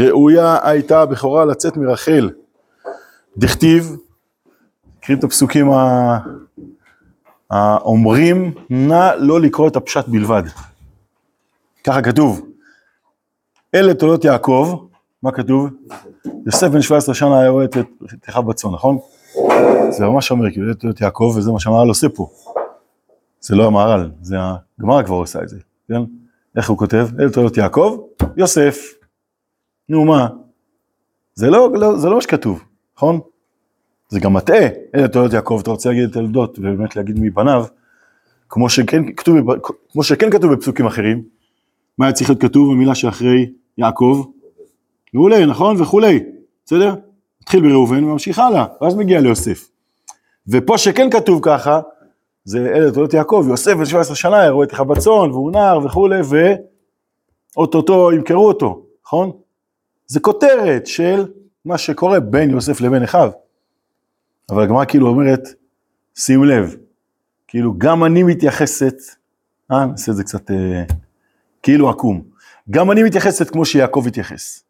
ראויה הייתה הבכורה לצאת מרחל. דכתיב, קריא את הפסוקים האומרים, נא לא לקרוא את הפשט בלבד. ככה כתוב, אלה תולדות יעקב, מה כתוב? יוסף בן 17 שנה היה רואה את אחיו בצאן, נכון? זה ממש אומר, כאילו, אלה תולדות יעקב, וזה מה שהמהר"ל עושה פה. זה לא המהר"ל, זה הגמרא כבר עושה את זה, כן? איך הוא כותב? אלה תולדות יעקב, יוסף. נו מה? זה לא, לא, זה לא מה שכתוב, נכון? זה גם מטעה, אלה תולדות יעקב, אתה רוצה להגיד את תולדות, ובאמת להגיד מבניו, כמו שכן כתוב, כמו שכן כתוב בפסוקים אחרים, מה היה צריך להיות כתוב במילה שאחרי יעקב? מעולה, נכון? וכולי, בסדר? התחיל בראובן וממשיך הלאה, ואז מגיע ליוסף. ופה שכן כתוב ככה, זה אלה תולדות יעקב, יוסף בן 17 שנה, היה רועה את אחיו בצאן, והוא נער וכולי, ואו-טו-טו ימכרו אותו, נכון? זה כותרת של מה שקורה בין יוסף לבין אחיו. אבל הגמרא כאילו אומרת, שים לב, כאילו גם אני מתייחסת, אה, נעשה את זה קצת אה, כאילו עקום, גם אני מתייחסת כמו שיעקב התייחס.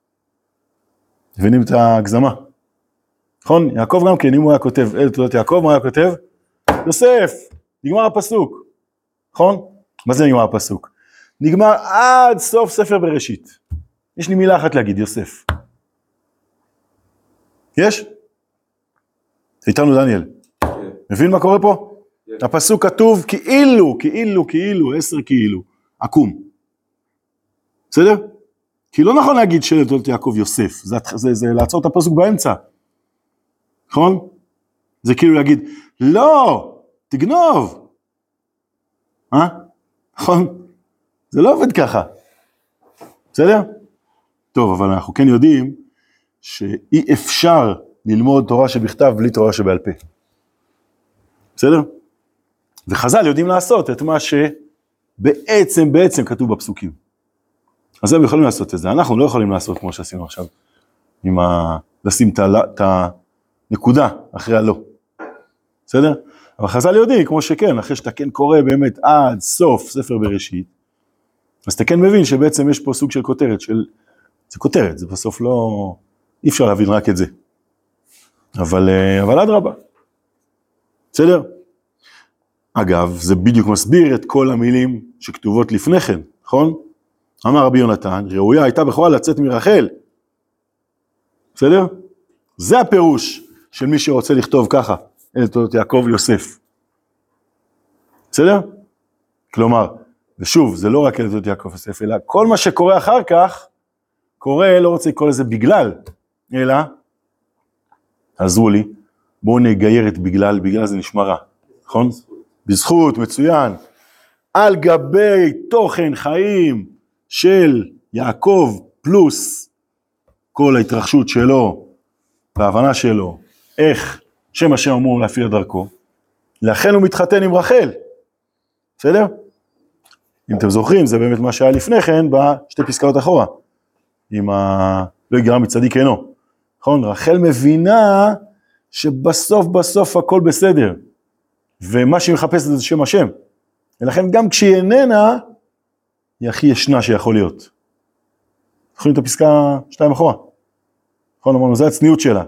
מבינים את ההגזמה? נכון? יעקב גם כן, אם הוא היה כותב אל תולדות יעקב, מה היה כותב? יוסף, נגמר הפסוק, נכון? מה זה נגמר הפסוק? נגמר עד סוף ספר בראשית. יש לי מילה אחת להגיד, יוסף. יש? איתנו דניאל. מבין מה קורה פה? הפסוק כתוב כאילו, כאילו, כאילו, עשר כאילו, עקום. בסדר? כי לא נכון להגיד של תולדות יעקב יוסף, זה, זה, זה לעצור את הפסוק באמצע, נכון? זה כאילו להגיד, לא, תגנוב. אה? נכון? זה לא עובד ככה. בסדר? טוב, אבל אנחנו כן יודעים שאי אפשר ללמוד תורה שבכתב בלי תורה שבעל פה. בסדר? וחז"ל יודעים לעשות את מה שבעצם בעצם כתוב בפסוקים. אז הם יכולים לעשות את זה, אנחנו לא יכולים לעשות כמו שעשינו עכשיו, עם ה... לשים את הנקודה אחרי הלא. בסדר? אבל חז"ל יודעים, כמו שכן, אחרי שאתה כן קורא באמת עד סוף ספר בראשית, אז אתה כן מבין שבעצם יש פה סוג של כותרת, של... זה כותרת, זה בסוף לא... אי אפשר להבין רק את זה. אבל, אה, אבל אדרבה. בסדר? אגב, זה בדיוק מסביר את כל המילים שכתובות לפני כן, נכון? אמר רבי יונתן, ראויה הייתה בכורה לצאת מרחל. בסדר? זה הפירוש של מי שרוצה לכתוב ככה, אלה תולדות יעקב יוסף. בסדר? כלומר, ושוב, זה לא רק אלה תולדות יעקב יוסף, אלא כל מה שקורה אחר כך, קורה, לא רוצה לקרוא לזה בגלל, אלא, עזרו לי, בואו נגייר את בגלל, בגלל זה נשמע רע, נכון? בזכות, מצוין. על גבי תוכן חיים של יעקב פלוס כל ההתרחשות שלו וההבנה שלו, איך שם השם אמור להפעיל את דרכו, לכן הוא מתחתן עם רחל, בסדר? אם אתם זוכרים, זה באמת מה שהיה לפני כן בשתי פסקאות אחורה, עם ה... לא יגרע מצדיק אינו, נכון? רחל מבינה שבסוף בסוף הכל בסדר, ומה שהיא מחפשת זה שם השם, ולכן גם כשהיא איננה, היא הכי ישנה שיכול להיות. זוכרים את הפסקה שתיים אחורה? נכון, אמרנו, זו הצניעות שלה.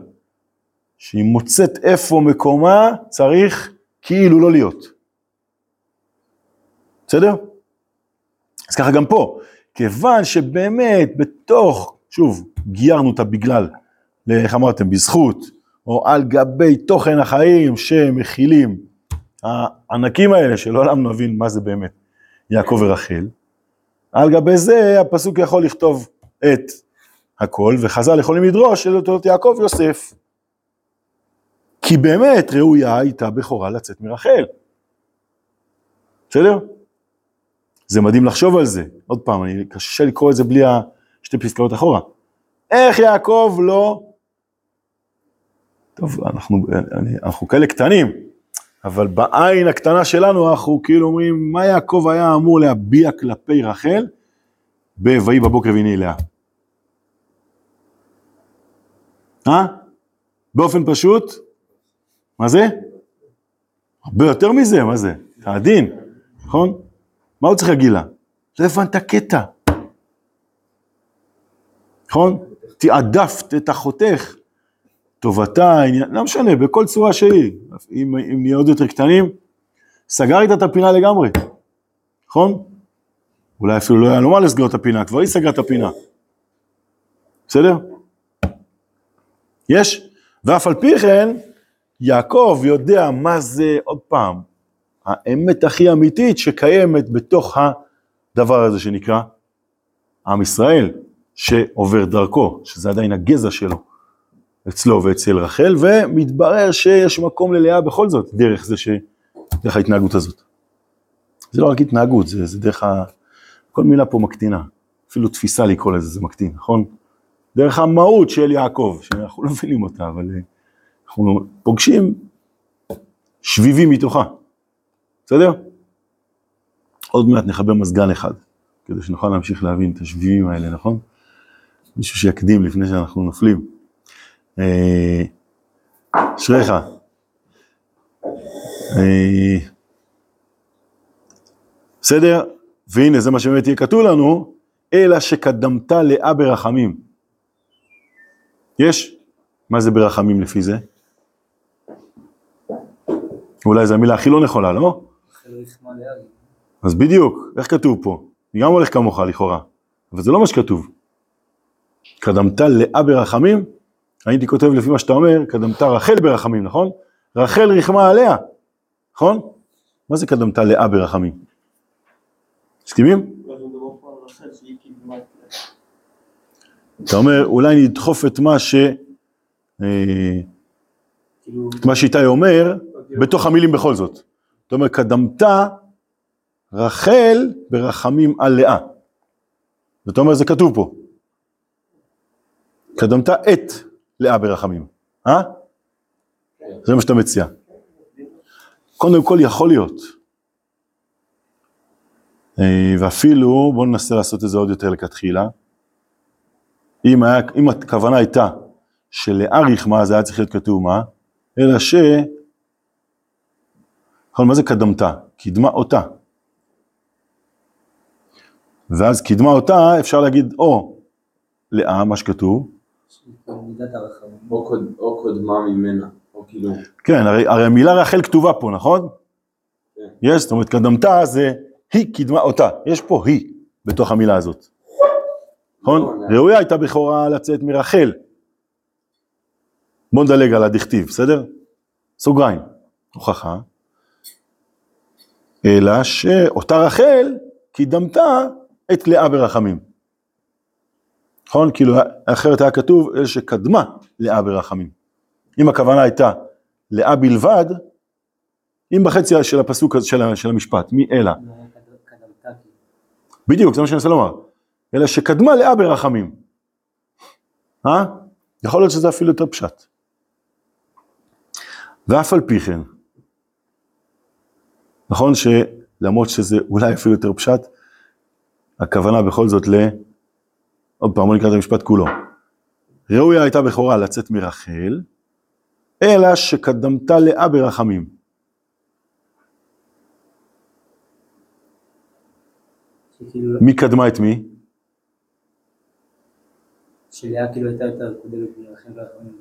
שהיא מוצאת איפה מקומה, צריך כאילו לא להיות. בסדר? אז ככה גם פה, כיוון שבאמת בתוך, שוב, גיירנו אותה בגלל, איך אמרתם, בזכות, או על גבי תוכן החיים שמכילים הענקים האלה, שלעולם נבין מה זה באמת יעקב ורחל, על גבי זה הפסוק יכול לכתוב את הכל, וחז"ל יכולים לדרוש של אותו יעקב יוסף. כי באמת ראויה הייתה בכורה לצאת מרחל. בסדר? זה מדהים לחשוב על זה. עוד פעם, אני, קשה לקרוא את זה בלי השתי פסקאות אחורה. איך יעקב לא... טוב, אנחנו, אני, אנחנו כאלה קטנים, אבל בעין הקטנה שלנו אנחנו כאילו אומרים, מה יעקב היה אמור להביע כלפי רחל ב"ויהי בבוקר והנה לאה"? אה? באופן פשוט, מה זה? הרבה יותר מזה, מה זה? העדין, נכון? מה הוא צריך להגיד לה? לא הבנת קטע. נכון? תעדפת את אחותך, טובתה, עניין, לא משנה, בכל צורה שהיא, אם, אם נהיה עוד יותר קטנים, סגרת את הפינה לגמרי, נכון? אולי אפילו לא היה לו מה לסגור את הפינה, כבר היא סגרה את הפינה. בסדר? יש? ואף על פי כן, יעקב יודע מה זה, עוד פעם, האמת הכי אמיתית שקיימת בתוך הדבר הזה שנקרא עם ישראל, שעובר דרכו, שזה עדיין הגזע שלו, אצלו ואצל רחל, ומתברר שיש מקום ללאה בכל זאת, דרך זה ש... דרך ההתנהגות הזאת. זה לא רק התנהגות, זה, זה דרך ה... כל מילה פה מקטינה, אפילו תפיסה לקרוא לזה, זה מקטין, נכון? דרך המהות של יעקב, שאנחנו לא מבינים אותה, אבל אה, אנחנו פוגשים שביבים מתוכה, בסדר? עוד מעט נחבר מזגן אחד, כדי שנוכל להמשיך להבין את השביבים האלה, נכון? מישהו שיקדים לפני שאנחנו נופלים. אה, אשריך. אה, בסדר? והנה זה מה שבאמת יהיה כתוב לנו, אלא שקדמת לאה ברחמים. יש? מה זה ברחמים לפי זה? אולי זו המילה הכי לא נכונה, לא? אז בדיוק, איך כתוב פה? אני גם הולך כמוך לכאורה, אבל זה לא מה שכתוב. קדמת לאה ברחמים, הייתי כותב לפי מה שאתה אומר, קדמת רחל ברחמים, נכון? רחל רחמה עליה, נכון? מה זה קדמת לאה ברחמים? מסכימים? אתה אומר, אולי נדחוף את מה ש... אה, את מה שאיתי אומר, בתוך המילים בכל זאת. אתה אומר, קדמת רחל ברחמים על לאה. זאת אומרת, זה כתוב פה. קדמת את לאה ברחמים, אה? זה מה שאתה מציע. קודם כל יכול להיות. אה, ואפילו, בואו ננסה לעשות את זה עוד יותר לכתחילה. אם, היה, אם הכוונה הייתה שלאה רחמה, זה היה צריך להיות כתוב מה? אלא ש... נכון, מה זה קדמתה? קידמה אותה. ואז קידמה אותה, אפשר להגיד או לאה, מה שכתוב. או קודמה ממנה, או כאילו... כן, הרי, הרי המילה רחל כתובה פה, נכון? כן. יש, זאת אומרת, קדמתה זה היא קידמה אותה, יש פה היא בתוך המילה הזאת. נכון? לא, ראויה הייתה בכורה לצאת מרחל. בוא נדלג על הדכתיב, בסדר? סוגריים, הוכחה. אלא שאותה רחל קידמתה את לאה ברחמים. נכון? כאילו אחרת היה כתוב אלה שקדמה לאה ברחמים. אם הכוונה הייתה לאה בלבד, אם בחצי של הפסוק של, של המשפט, מי אלא. בדיוק, זה מה שאני מנסה לומר. אלא שקדמה לאה ברחמים. אה? יכול להיות שזה אפילו יותר פשט. ואף על פי כן, נכון שלמרות שזה אולי אפילו יותר פשט, הכוונה בכל זאת ל... עוד פעם, בוא נקרא את המשפט כולו. ראויה הייתה בכורה לצאת מרחל, אלא שקדמתה לאה ברחמים. מי קדמה את מי? שלאה כאילו הייתה יותר קודמת מרחם ורחמים.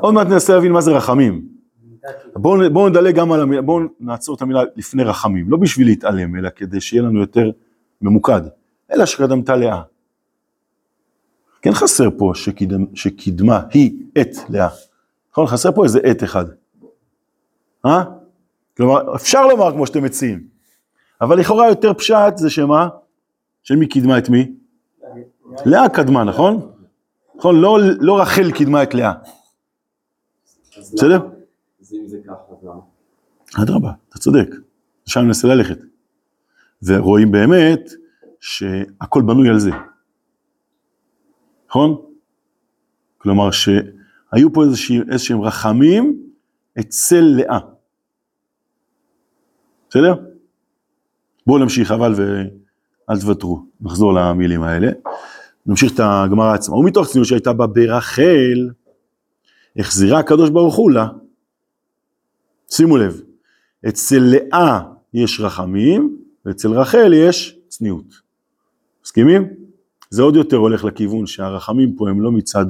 עוד מעט ננסה להבין מה זה רחמים. בואו בוא נדלג גם על המילה, בואו נעצור את המילה לפני רחמים, לא בשביל להתעלם, אלא כדי שיהיה לנו יותר ממוקד, אלא שקדמתה לאה. כן חסר פה שקידמה, שקידמה היא את לאה. נכון? חסר פה איזה את אחד. אה? כלומר, אפשר לומר כמו שאתם מציעים, אבל לכאורה יותר פשט זה שמה? שמי קידמה את מי? לאה קדמה, נכון? נכון, לא, לא רחל קידמה את לאה. בסדר? אם זה ככה, אז? אדרבה, אתה צודק, שם ננסה ללכת. ורואים באמת שהכל בנוי על זה. נכון? כלומר שהיו פה איזשהם רחמים אצל לאה. בסדר? בואו נמשיך אבל ואל תוותרו, נחזור למילים האלה. נמשיך את הגמרא עצמה. ומתוך צניעות שהייתה בה ברחל, החזירה הקדוש ברוך הוא לה. שימו לב, אצל לאה יש רחמים, ואצל רחל יש צניעות. מסכימים? זה עוד יותר הולך לכיוון שהרחמים פה הם לא מצד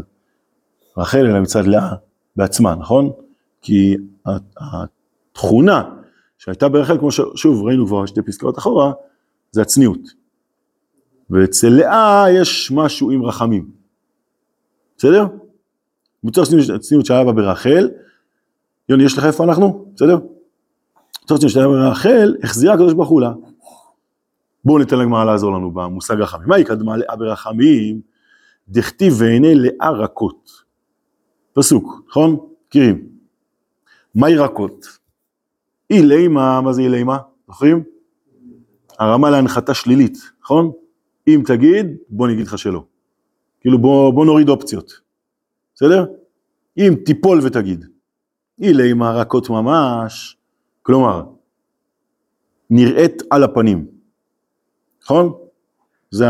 רחל, אלא מצד לאה בעצמה, נכון? כי התכונה שהייתה ברחל, כמו ששוב ראינו כבר שתי פסקאות אחורה, זה הצניעות. ואצל לאה יש משהו עם רחמים. בסדר? מוצר הצניעות שהיה בה ברחל, יוני, יש לך איפה אנחנו? בסדר? שהיה בה ברחל, החזירה הקדוש ברוך הוא לה. בואו ניתן לגמרא לעזור לנו במושג רחמים. מהי קדמה לאה ברחמים? דכתיב ועיני לאה רכות. פסוק, נכון? מכירים. מהי רכות? אילימה, מה זה אילימה? זוכרים? הרמה להנחתה שלילית, נכון? אם תגיד, בוא אני אגיד לך שלא. כאילו בוא, בוא נוריד אופציות, בסדר? אם תיפול ותגיד. אילימה רכות ממש, כלומר, נראית על הפנים, נכון? זה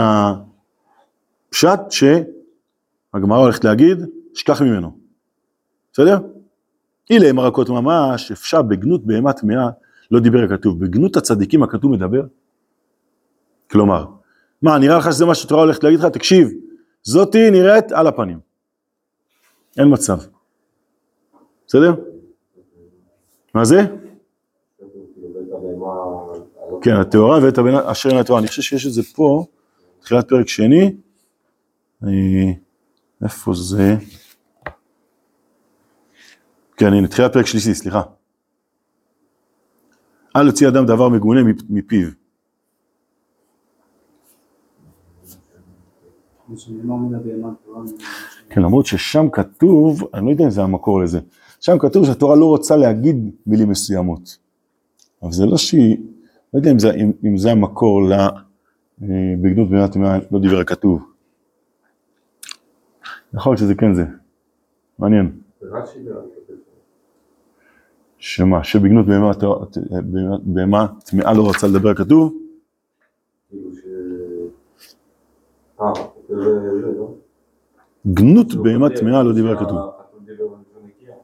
הפשט שהגמרא הולכת להגיד, שכח ממנו, בסדר? אילה מרקות ממש, אפשר בגנות בהמה טמאה, לא דיבר הכתוב, בגנות הצדיקים הכתוב מדבר? כלומר, מה, נראה לך שזה מה שהתורה הולכת להגיד לך? תקשיב, זאתי נראית על הפנים. אין מצב. בסדר? מה זה? כן, הטהורה ואת הבן אשר אין התורה. אני חושב שיש את זה פה, תחילת פרק שני. איפה זה? כן, הנה, תחילת פרק שלישי, סליחה. אל יוציא אדם דבר מגונה מפיו. כן, למרות ששם כתוב, אני לא יודע אם זה המקור לזה, שם כתוב שהתורה לא רוצה להגיד מילים מסוימות. אבל זה לא שהיא, לא יודע אם זה, אם, אם זה המקור ל... אה, בגנות בנת טמאה, לא דיבר הכתוב. יכול להיות שזה כן זה, מעניין. שמה, שבגנות בהמה, טמאה לא רצה לדבר הכתוב? כאילו. אה, לא? גנות בהמה טמאה לא דיבר הכתוב. הכתוב דיבר בלשון נקייה.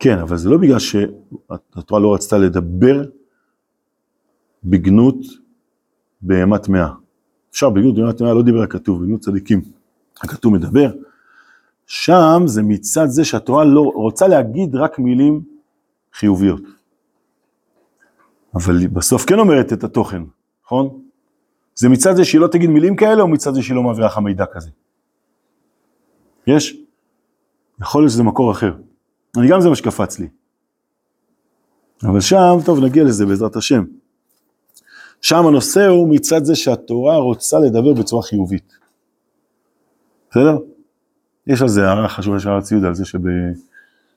כן, אבל זה לא בגלל שהתורה לא רצתה לדבר בגנות בהמה טמאה. אפשר בגנות בהמה טמאה לא דיבר הכתוב, בגנות צדיקים. הכתוב מדבר. שם זה מצד זה שהתורה לא רוצה להגיד רק מילים חיוביות. אבל בסוף כן אומרת את התוכן, נכון? זה מצד זה שהיא לא תגיד מילים כאלה, או מצד זה שהיא לא מעבירה לך מידע כזה? יש? יכול להיות שזה מקור אחר. אני גם זה מה שקפץ לי. אבל שם, טוב, נגיע לזה בעזרת השם. שם הנושא הוא מצד זה שהתורה רוצה לדבר בצורה חיובית. בסדר? יש על זה הערה חשובה של הרב ציודה, על זה שב...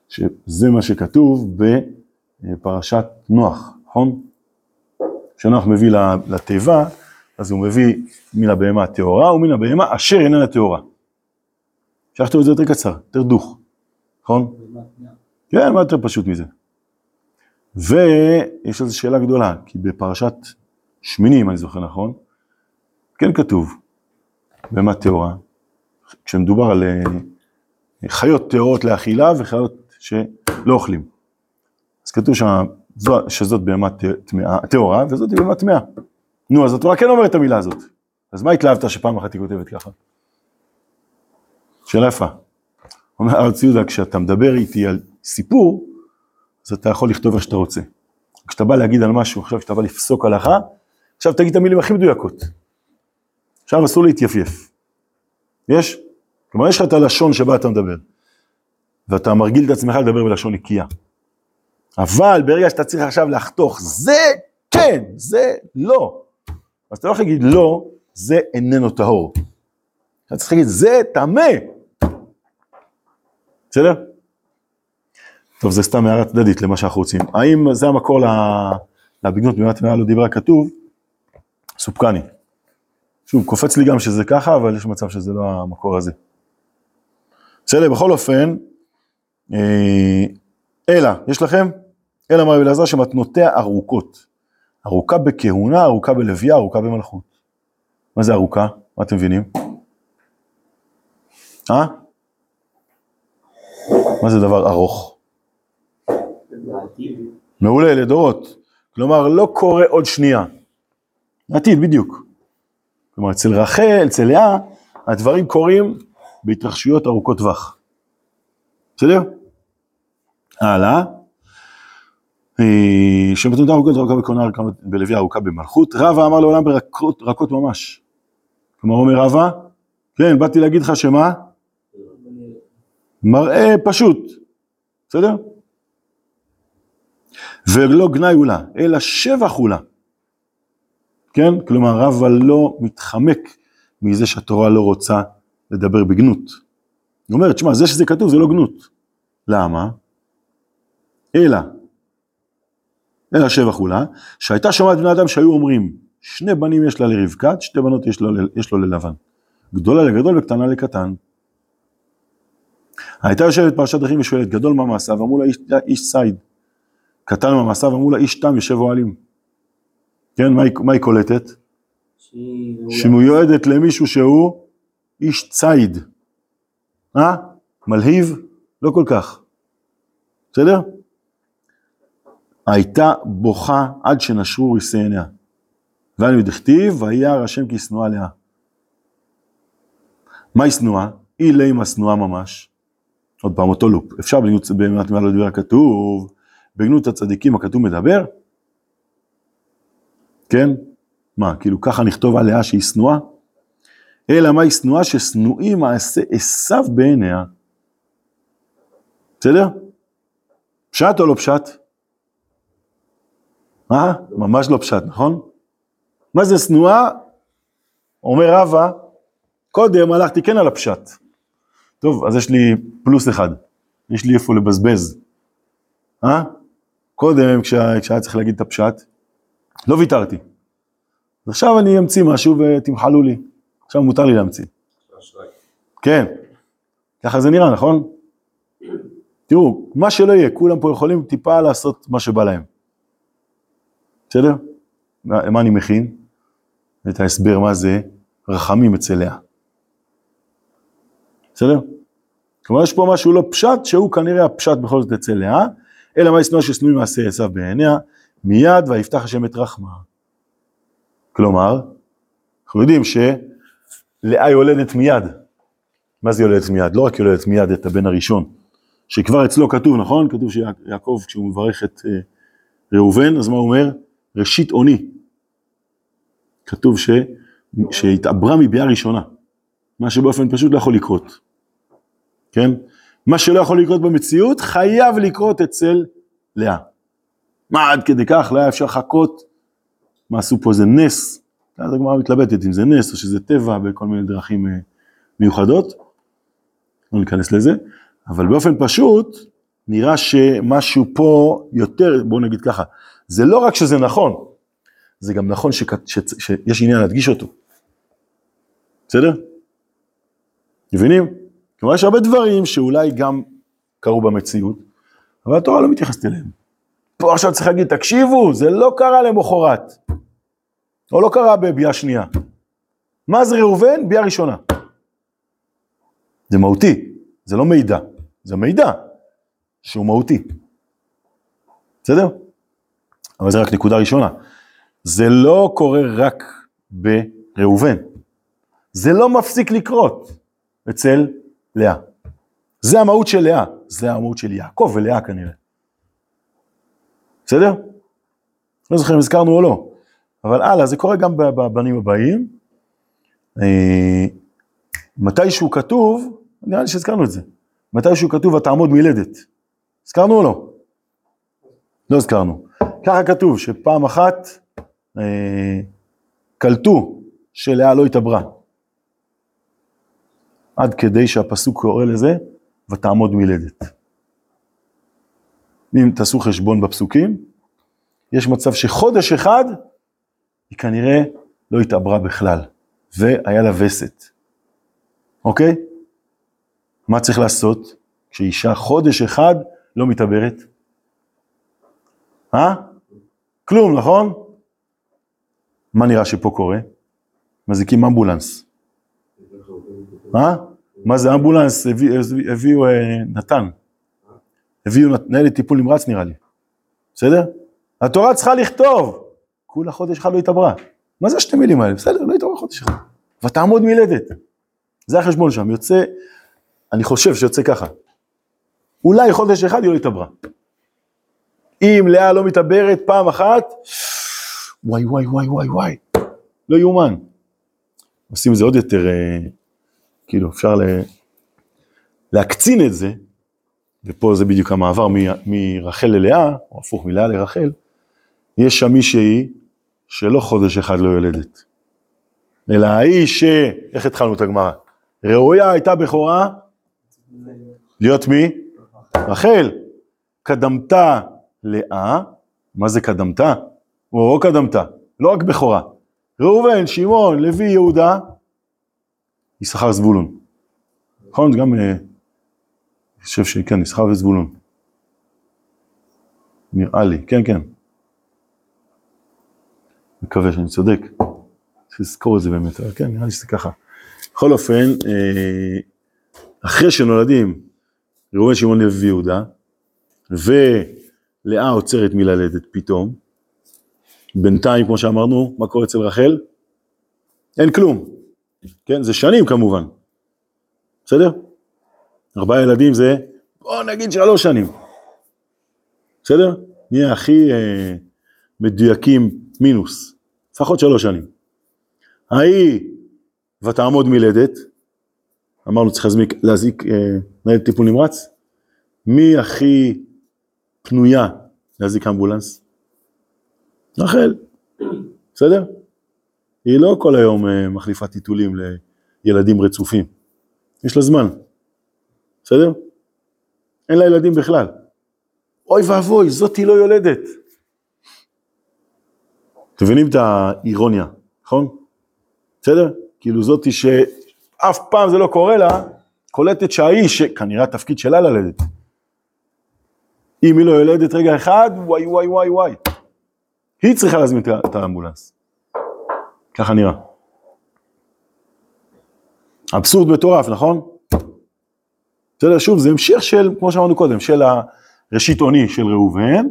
שזה מה שכתוב בפרשת נוח, נכון? כשנוח מביא לתיבה, אז הוא מביא מן הבהמה הטהורה ומן הבהמה אשר איננה טהורה. אפשר לכתוב את זה יותר קצר, יותר דוך, נכון? כן, מה יותר פשוט מזה? ויש על זה שאלה גדולה, כי בפרשת שמיני, אם אני זוכר נכון, כן כתוב, בהמה טהורה, כשמדובר על אה, חיות טהורות לאכילה וחיות שלא אוכלים. אז כתוב שם שזאת בהמה טהורה וזאת בהמה טמאה. נו, אז התורה כן אומרת את המילה הזאת. אז מה התלהבת שפעם אחת היא כותבת ככה? שאלה יפה. אומר הרב ציודה, כשאתה מדבר איתי על סיפור, אז אתה יכול לכתוב איך שאתה רוצה. כשאתה בא להגיד על משהו, עכשיו כשאתה בא לפסוק הלכה, עכשיו תגיד את המילים הכי מדויקות. עכשיו אסור להתייפייף. יש? כלומר, יש לך את הלשון שבה אתה מדבר, ואתה מרגיל את עצמך לדבר בלשון נקייה. אבל ברגע שאתה צריך עכשיו לחתוך, זה כן, זה לא. אז אתה לא יכול להגיד לא, זה איננו טהור. אתה צריך להגיד, זה טמא. בסדר? טוב, זה סתם הערה צדדית למה שאנחנו רוצים. האם זה המקור לבגנות במעט מעל לא דיברה כתוב? סופקני. שוב, קופץ לי גם שזה ככה, אבל יש מצב שזה לא המקור הזה. בסדר, בכל אופן, אה, אלא, יש לכם? אלא רבי אלעזר שמתנותיה ארוכות. ארוכה בכהונה, ארוכה בלוויה, ארוכה במלכות. מה זה ארוכה? מה אתם מבינים? אה? מה זה דבר ארוך? לעתיד. מעולה, לדורות. כלומר, לא קורה עוד שנייה. עתיד, בדיוק. כלומר, אצל רחל, אצל לאה, הדברים קורים בהתרחשויות ארוכות טווח. בסדר? הלאה. אה, שבתודה ארוכות ארוכה בקונה ארוכה בלוי ארוכה במלכות. רבא אמר לעולם ברכות רכות ממש. כלומר, אומר רבא, כן, באתי להגיד לך שמה? מראה פשוט, בסדר? ולא גנאי הוא לה, אלא שבח הוא לה. כן? כלומר, רבא לא מתחמק מזה שהתורה לא רוצה לדבר בגנות. היא אומרת, שמע, זה שזה כתוב זה לא גנות. למה? אלא, אלא שבח הוא לה, שהייתה שומעת בני אדם שהיו אומרים, שני בנים יש לה לרבקת, שתי בנות יש לו, יש לו ללבן. גדולה לגדול וקטנה לקטן. הייתה יושבת פרשת דרכים ושואלת, גדול מה מעשיו, אמרו לה איש, איש ציד. קטן מה מעשיו, אמרו לה איש תם יושב אוהלים. כן, מה היא, מה היא קולטת? שהיא ראויה. שמיועדת למישהו שהוא איש ציד. אה? מלהיב? לא כל כך. בסדר? הייתה בוכה עד שנשרו ריסי עיניה. ואנו דכתיב, וירא השם כי שנואה לאה. מהי שנואה? היא לימה שנואה ממש. עוד פעם, אותו לופ. אפשר בגנות, באמת מה לא דיבר הכתוב, בגנות הצדיקים הכתוב מדבר? כן? מה, כאילו ככה נכתוב עליה שהיא שנואה? אלא מה היא שנואה? ששנואים מעשה עשיו בעיניה. בסדר? פשט או לא פשט? אה? ממש לא פשט, נכון? מה זה שנואה? אומר רבא, קודם הלכתי כן על הפשט. טוב, אז יש לי פלוס אחד, יש לי איפה לבזבז. אה? קודם, כשה, כשהיה צריך להגיד את הפשט, לא ויתרתי. אז עכשיו אני אמציא משהו ותמחלו לי. עכשיו מותר לי להמציא. כן, ככה זה נראה, נכון? תראו, מה שלא יהיה, כולם פה יכולים טיפה לעשות מה שבא להם. בסדר? מה, מה אני מכין? את ההסבר מה זה רחמים אצל לאה. בסדר? כלומר יש פה משהו לא פשט, שהוא כנראה הפשט בכל זאת אצל לאה, אלא מה ישנוא ששנוי מעשה עשיו בעיניה, מיד ויפתח השם את רחמה. כלומר, אנחנו יודעים שלאה יולדת מיד. מה זה יולדת מיד? לא רק יולדת מיד את הבן הראשון, שכבר אצלו כתוב, נכון? כתוב שיעקב כשהוא מברך את אה, ראובן, אז מה הוא אומר? ראשית אוני. כתוב ש... שהתעברה מביאה ראשונה, מה שבאופן פשוט לא יכול לקרות, כן? מה שלא יכול לקרות במציאות חייב לקרות אצל לאה. מה עד כדי כך, לא היה אפשר לחכות, מה עשו פה איזה נס, אז הגמרא מתלבטת אם זה נס או שזה טבע בכל מיני דרכים אה, מיוחדות, לא ניכנס לזה, אבל באופן פשוט נראה שמשהו פה יותר, בואו נגיד ככה, זה לא רק שזה נכון, זה גם נכון שכ... ש... שיש עניין להדגיש אותו. בסדר? מבינים? כלומר יש הרבה דברים שאולי גם קרו במציאות, אבל התורה לא מתייחסת אליהם. פה עכשיו צריך להגיד, תקשיבו, זה לא קרה למחרת, או לא קרה בביאה שנייה. מה זה ראובן? ביאה ראשונה. זה מהותי, זה לא מידע, זה מידע שהוא מהותי. בסדר? אבל זה רק נקודה ראשונה. זה לא קורה רק בראובן. זה לא מפסיק לקרות אצל לאה. זה המהות של לאה, זה המהות של יעקב ולאה כנראה. בסדר? לא זוכר אם הזכרנו או לא, אבל הלאה, זה קורה גם בבנים הבאים. אה, מתישהו כתוב, נראה לי שהזכרנו את זה, מתישהו כתוב ותעמוד מילדת. הזכרנו או לא? לא הזכרנו. ככה כתוב שפעם אחת אה, קלטו שלאה לא התעברה. עד כדי שהפסוק קורא לזה, ותעמוד מילדת. אם תעשו חשבון בפסוקים, יש מצב שחודש אחד היא כנראה לא התעברה בכלל, והיה לה וסת. אוקיי? מה צריך לעשות כשאישה חודש אחד לא מתעברת? אה? כלום, נכון? מה נראה שפה קורה? מזיקים אמבולנס. אה? מה זה אמבולנס? הביא- הביאו אה, נתן. הביאו ניידת טיפול נמרץ נראה לי. בסדר? התורה צריכה לכתוב. כולה חודש אחד לא התעברה. מה זה השתי מילים האלה? בסדר, לא התעורר חודש אחד. ותעמוד מלדת. זה החשבון שם, יוצא, אני חושב שיוצא ככה. אולי חודש אחד היא לא התעברה. אם לאה לא מתעברת פעם אחת, וואי וואי וואי וואי וואי, לא יאומן. עושים את זה עוד יותר, אה, כאילו אפשר ל... להקצין את זה, ופה זה בדיוק המעבר מ- מרחל ללאה, או הפוך מלאה לרחל, יש שם מישהי שלא חודש אחד לא יולדת, אלא ההיא ש... איך התחלנו את הגמרא? ראויה הייתה בכורה להיות מי? רחל. קדמתה לאה, מה זה קדמתה? או קדמתה, לא רק בכורה. ראובן, שמעון, לוי, יהודה, יששכר זבולון. נכון? גם, אה, אני חושב שכן, יששכר וזבולון. נראה לי, כן, כן. מקווה שאני צודק. צריך לזכור את זה באמת, אבל כן, נראה לי שזה ככה. בכל אופן, אה, אחרי שנולדים ראובן, שמעון, לוי ויהודה, ולאה עוצרת מללדת פתאום, בינתיים, כמו שאמרנו, מה קורה אצל רחל? אין כלום. כן, זה שנים כמובן. בסדר? ארבעה ילדים זה, בוא נגיד שלוש שנים. בסדר? נהיה הכי אה, מדויקים מינוס. לפחות שלוש שנים. ההיא ותעמוד מלדת, אמרנו צריך להזמיק, להזיק אה, ניידת טיפול נמרץ, מי הכי פנויה להזיק אמבולנס? רחל, בסדר? היא לא כל היום אה, מחליפה טיטולים לילדים רצופים, יש לה זמן, בסדר? אין לה ילדים בכלל. אוי ואבוי, זאתי לא יולדת. אתם מבינים את האירוניה, נכון? בסדר? כאילו זאתי שאף פעם זה לא קורה לה, קולטת שהאיש, שכנראה התפקיד שלה ללדת. אם היא לא יולדת רגע אחד, וואי וואי וואי וואי. היא צריכה להזמין את- את האמבולנס. ככה נראה. אבסורד מטורף, נכון? בסדר, שוב, זה המשך של, כמו שאמרנו קודם, של הראשית עוני של ראובן.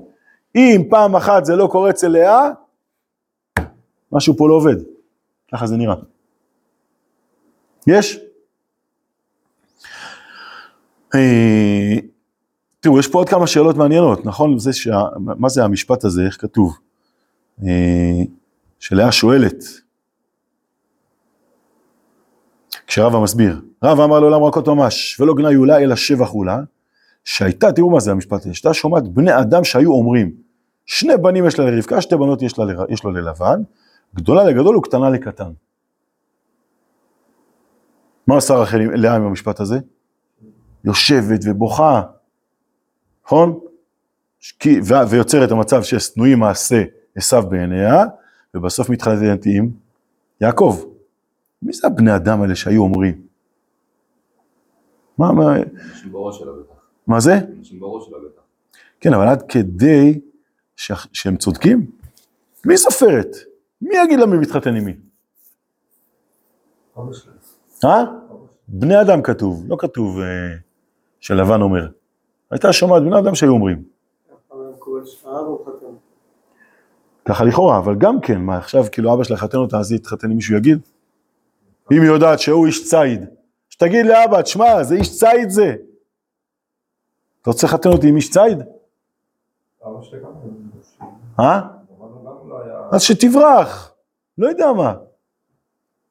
אם פעם אחת זה לא קורה אצל לאה, משהו פה לא עובד. ככה זה נראה. יש? אה, תראו, יש פה עוד כמה שאלות מעניינות, נכון? זה שה... מה זה המשפט הזה, איך כתוב? אה, שלאה שואלת, כשרבא מסביר, רבא אמר לעולם רכות ממש, ולא גנאי אולי אלא שבח אולה, שהייתה, תראו מה זה המשפט הזה, שהייתה שומעת בני אדם שהיו אומרים, שני בנים יש לה לרבקה, שתי בנות יש, לה, יש לו ללבן, גדולה לגדול וקטנה לקטן. מה עושה רחל לאה עם המשפט הזה? יושבת ובוכה, נכון? כי- ו- ויוצרת המצב ששנואים מעשה עשיו בעיניה, ובסוף מתחתנת עם יעקב. מי זה הבני אדם האלה שהיו אומרים? מה, מה, אנשים בראש שלה בטח. מה זה? אנשים בראש שלה בטח. כן, אבל עד כדי ש... שהם צודקים? מי סופרת? מי יגיד לה מי מתחתן עם מי? אה? בני אדם כתוב, לא כתוב אה, שלבן אומר. הייתה שומעת בני אדם שהיו אומרים. ככה לכאורה, אבל גם כן, מה עכשיו כאילו אבא שלה יחתן אותה, אז היא תתחתן עם מישהו יגיד? אם היא יודעת שהוא איש ציד, שתגיד לאבא, תשמע, זה איש ציד זה. אתה רוצה לחתן אותי עם איש ציד? אה? לא. אז שתברח, לא יודע מה.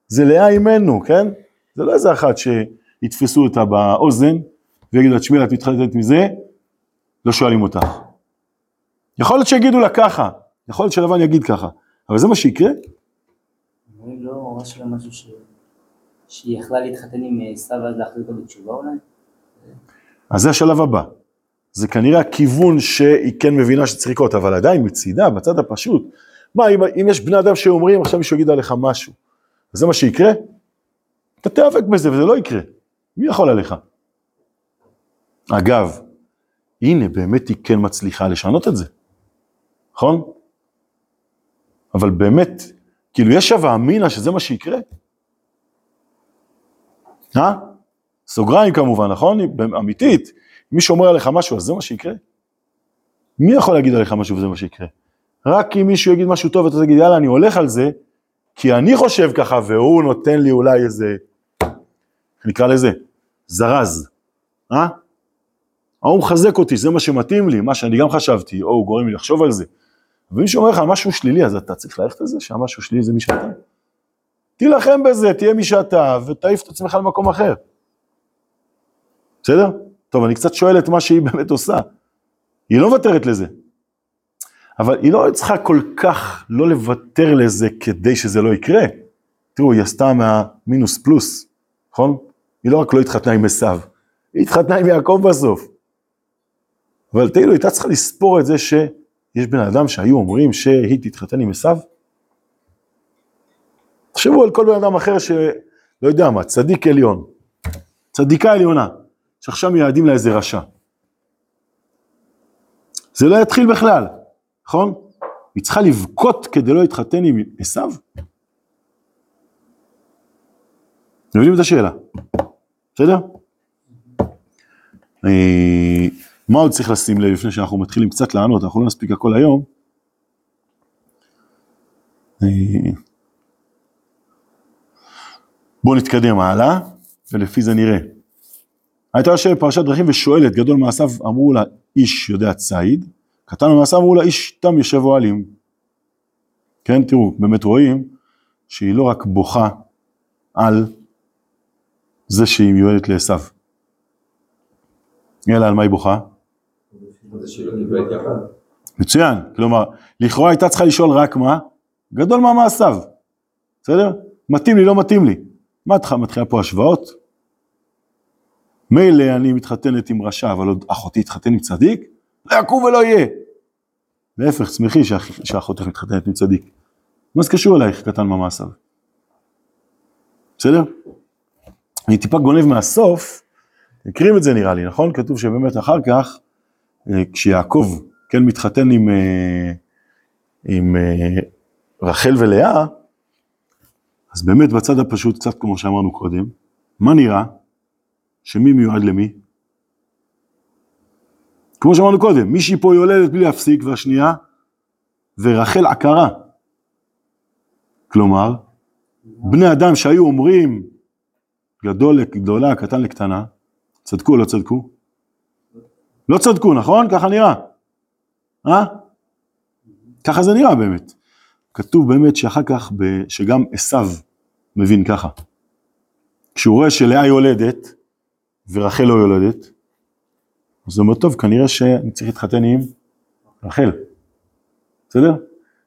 זה לאה אימנו, כן? זה לא איזה אחת שיתפסו אותה באוזן ויגידו לה, תשמעי, את מתחתנת מזה, לא שואלים אותך. יכול להיות שיגידו לה ככה, יכול להיות שלבן יגיד ככה, אבל זה מה שיקרה? אומרים לא, ממש לא משהו ש... שהיא יכלה להתחתן עם אה, סבא להחזיר אותו בתשובה אולי? אז זה השלב הבא. זה כנראה הכיוון שהיא כן מבינה שצריך לקרות, אבל עדיין מצידה, בצד הפשוט. מה, אם, אם יש בני אדם שאומרים, עכשיו מישהו יגיד עליך משהו, אז זה מה שיקרה? אתה תיאבק בזה וזה לא יקרה. מי יכול עליך? אגב, הנה, באמת היא כן מצליחה לשנות את זה, נכון? אבל באמת, כאילו יש הווה אמינא שזה מה שיקרה? אה? סוגריים כמובן, נכון? אמיתית. אם מישהו אומר עליך משהו, אז זה מה שיקרה? מי יכול להגיד עליך משהו וזה מה שיקרה? רק אם מישהו יגיד משהו טוב ואתה תגיד, יאללה, אני הולך על זה, כי אני חושב ככה, והוא נותן לי אולי איזה, איך נקרא לזה, זרז, אה? ההוא מחזק אותי, זה מה שמתאים לי, מה שאני גם חשבתי, או הוא גורם לי לחשוב על זה. ומי שאומר לך משהו שלילי, אז אתה צריך ללכת על זה, שהמשהו שלילי זה מי שאתה. תילחם בזה, תהיה מי שאתה, ותעיף את עצמך למקום אחר. בסדר? טוב, אני קצת שואל את מה שהיא באמת עושה. היא לא מוותרת לזה. אבל היא לא צריכה כל כך לא לוותר לזה כדי שזה לא יקרה. תראו, היא עשתה מהמינוס פלוס, נכון? היא לא רק לא התחתנה עם עשיו, היא התחתנה עם יעקב בסוף. אבל היא הייתה צריכה לספור את זה שיש בן אדם שהיו אומרים שהיא תתחתן עם עשיו. תחשבו על כל בן אדם אחר שלא יודע מה, צדיק עליון, צדיקה עליונה, שעכשיו מייעדים לה איזה רשע. זה לא יתחיל בכלל, נכון? היא צריכה לבכות כדי לא להתחתן עם עשיו? אתם מבינים את השאלה, בסדר? אה, מה עוד צריך לשים לב לפני שאנחנו מתחילים קצת לענות, אנחנו לא נספיק הכל היום. בואו נתקדם הלאה, ולפי זה נראה. הייתה יושבת בפרשת דרכים ושואלת, גדול מעשיו אמרו לה איש יודע ציד, קטן במעשיו אמרו לה איש תם יושב אוהלים. כן, תראו, באמת רואים שהיא לא רק בוכה על זה שהיא מיועדת לעשו. אלא על מה היא בוכה? מצוין, כלומר, לכאורה הייתה צריכה לשאול רק מה? גדול מה מעשיו, בסדר? מתאים לי, לא מתאים לי. מה מתחילה פה השוואות? מילא אני מתחתנת עם רשע, אבל עוד אחותי תתחתן עם צדיק? לא יקום ולא יהיה. להפך, שמחי שאח, שאחותך מתחתנת עם צדיק. מה זה קשור אלייך, קטן מה מעשיו? בסדר? אני טיפה גונב מהסוף, מכירים את זה נראה לי, נכון? כתוב שבאמת אחר כך, אה, כשיעקב כן מתחתן עם, אה, עם אה, רחל ולאה, אז באמת בצד הפשוט, קצת כמו שאמרנו קודם, מה נראה? שמי מיועד למי? כמו שאמרנו קודם, מישהי פה יולדת בלי להפסיק, והשנייה, ורחל עקרה. כלומר, בני אדם שהיו אומרים גדול לגדולה, קטן לקטנה, צדקו או לא צדקו? לא צדקו, נכון? ככה נראה. אה? ככה זה נראה באמת. כתוב באמת שאחר כך, ב... שגם עשיו מבין ככה. כשהוא רואה שלאה יולדת ורחל לא יולדת, אז הוא אומר, טוב, כנראה שאני צריך להתחתן עם רחל. בסדר?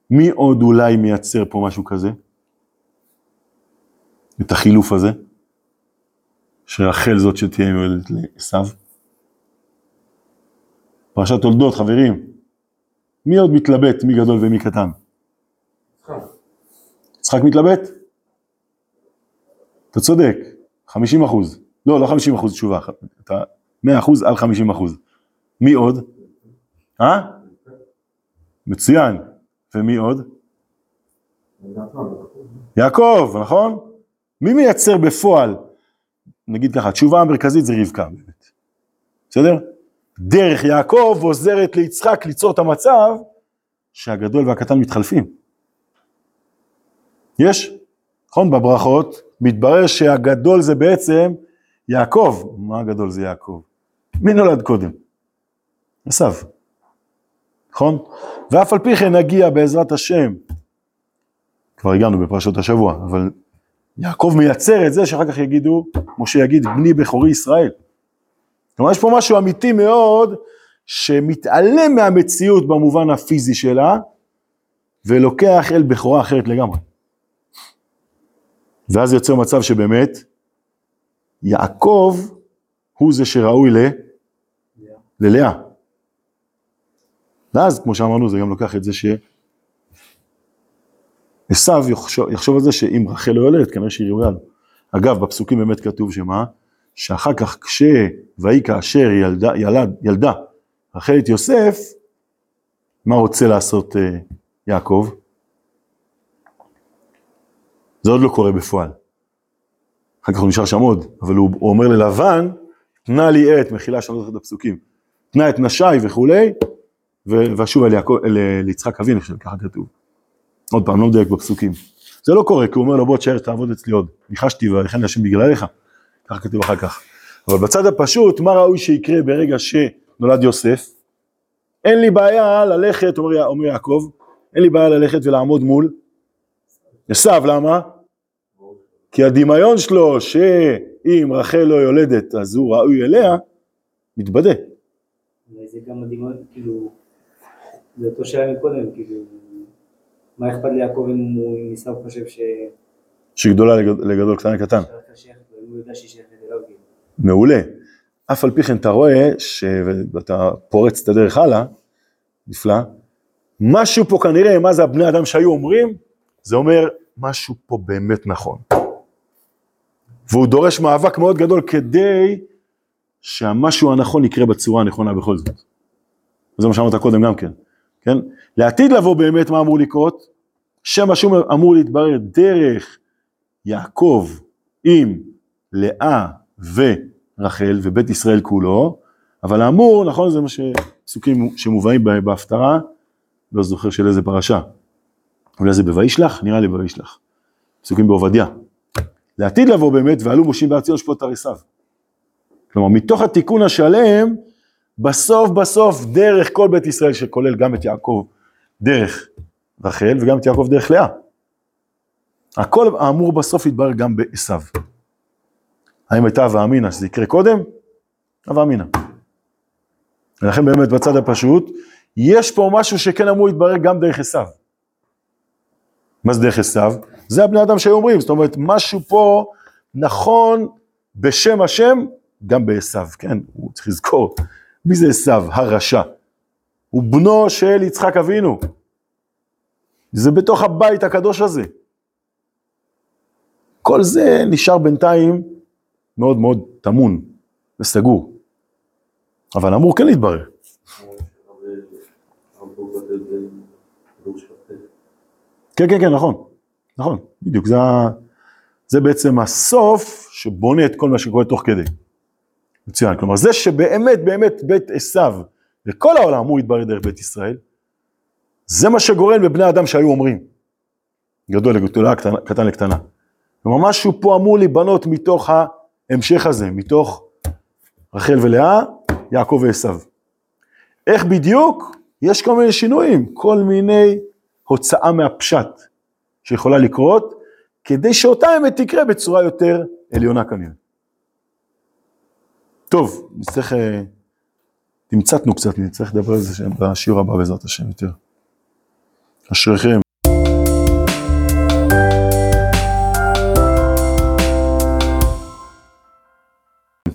מי עוד אולי מייצר פה משהו כזה? את החילוף הזה? שרחל זאת שתהיה מיועדת לעשיו? פרשת תולדות, חברים. מי עוד מתלבט מי גדול ומי קטן? יצחק מתלבט? אתה צודק, 50 אחוז. לא, לא 50 אחוז תשובה, אתה 100 אחוז על 50 אחוז. מי עוד? אה? מצוין. ומי עוד? יעקב, נכון? מי מייצר בפועל? נגיד ככה, התשובה המרכזית זה רבקה באמת. בסדר? דרך יעקב עוזרת ליצחק ליצור את המצב שהגדול והקטן מתחלפים. יש, נכון? בברכות מתברר שהגדול זה בעצם יעקב. מה הגדול זה יעקב? מי נולד קודם? עשיו. נכון? ואף על פי כן נגיע בעזרת השם, כבר הגענו בפרשות השבוע, אבל יעקב מייצר את זה שאחר כך יגידו, משה יגיד, בני בכורי ישראל. כלומר, יש פה משהו אמיתי מאוד, שמתעלם מהמציאות במובן הפיזי שלה, ולוקח אל בכורה אחרת לגמרי. ואז יוצר מצב שבאמת, יעקב הוא זה שראוי ל... ללאה. ואז, כמו שאמרנו, זה גם לוקח את זה ש... עשו יחשוב, על זה שאם רחל לא יולדת, כנראה שהיא ראויה לו. אגב, בפסוקים באמת כתוב שמה? שאחר כך כשוהי כאשר ילדה, ילד, ילדה רחל את יוסף, מה רוצה לעשות uh, יעקב? זה עוד לא קורה בפועל. אחר כך הוא נשאר שם עוד, אבל הוא, הוא אומר ללבן, תנה לי את, מחילה שאני לא זוכר את הפסוקים, תנה את נשי וכולי, ואשוב אל, ליצחק אבינו, ככה כתוב. עוד פעם, לא מדייק בפסוקים. זה לא קורה, כי הוא אומר לו בוא תשאר, תעבוד אצלי עוד. ניחשתי ולכן השם בגללך, ככה כתוב אחר כך. אבל בצד הפשוט, מה ראוי שיקרה ברגע שנולד יוסף? אין לי בעיה ללכת, אומר, אומר יעקב, אין לי בעיה ללכת ולעמוד מול עשיו, למה? כי הדמיון שלו שאם רחל לא יולדת אז הוא ראוי אליה, מתבדה. זה גם הדמיון, כאילו, זה אותו שאלה מקודם, כאילו, מה אכפת ליעקב אם הוא, עשיו חושב ש... שגדולה לגד- לגדול, קטן לקטן. כאילו. מעולה. אף על פי כן אתה רואה, ש... ואתה פורץ את הדרך הלאה, נפלא, משהו פה כנראה, מה זה הבני אדם שהיו אומרים, זה אומר, משהו פה באמת נכון. והוא דורש מאבק מאוד גדול כדי שהמשהו הנכון יקרה בצורה הנכונה בכל זאת. זה מה שאמרת קודם גם כן, כן? לעתיד לבוא באמת מה אמור לקרות? שמשהו אמור להתברר דרך יעקב עם לאה ורחל ובית ישראל כולו, אבל האמור, נכון, זה מה שפסוקים שמובאים בה- בהפטרה, לא זוכר של איזה פרשה. אולי זה בוישלח? נראה לי בוישלח. פסוקים בעובדיה. לעתיד לבוא באמת, ועלו מושים בהר ציון שפוט תריסיו. כלומר, מתוך התיקון השלם, בסוף בסוף דרך כל בית ישראל, שכולל גם את יעקב דרך רחל וגם את יעקב דרך לאה. הכל האמור בסוף יתברר גם בעשיו. האם הייתה הווה אמינא שזה יקרה קודם? הווה אמינא. ולכן באמת בצד הפשוט, יש פה משהו שכן אמור להתברר גם דרך עשיו. מה זה דרך עשיו? זה הבני אדם שהיו אומרים, זאת אומרת, משהו פה נכון בשם השם, גם בעשיו, כן? הוא צריך לזכור. מי זה עשיו? הרשע. הוא בנו של יצחק אבינו. זה בתוך הבית הקדוש הזה. כל זה נשאר בינתיים מאוד מאוד טמון וסגור. אבל אמור כן להתברר. כן, כן, כן, נכון. נכון, בדיוק. זה, זה בעצם הסוף שבונה את כל מה שקורה תוך כדי. מצוין. כלומר, זה שבאמת, באמת בית עשיו וכל העולם אמור להתברר דרך בית ישראל, זה מה שגורם לבני אדם שהיו אומרים. גדול לגדולה, קטן, קטן לקטנה. כלומר, משהו פה אמור להיבנות מתוך ההמשך הזה, מתוך רחל ולאה, יעקב ועשיו. איך בדיוק? יש כל מיני שינויים, כל מיני הוצאה מהפשט שיכולה לקרות, כדי שאותה אמת תקרה בצורה יותר עליונה כנראה. טוב, נצטרך, אה, תמצתנו קצת, נצטרך לדבר על זה בשיעור הבא בעזרת השם יותר. אשריכם.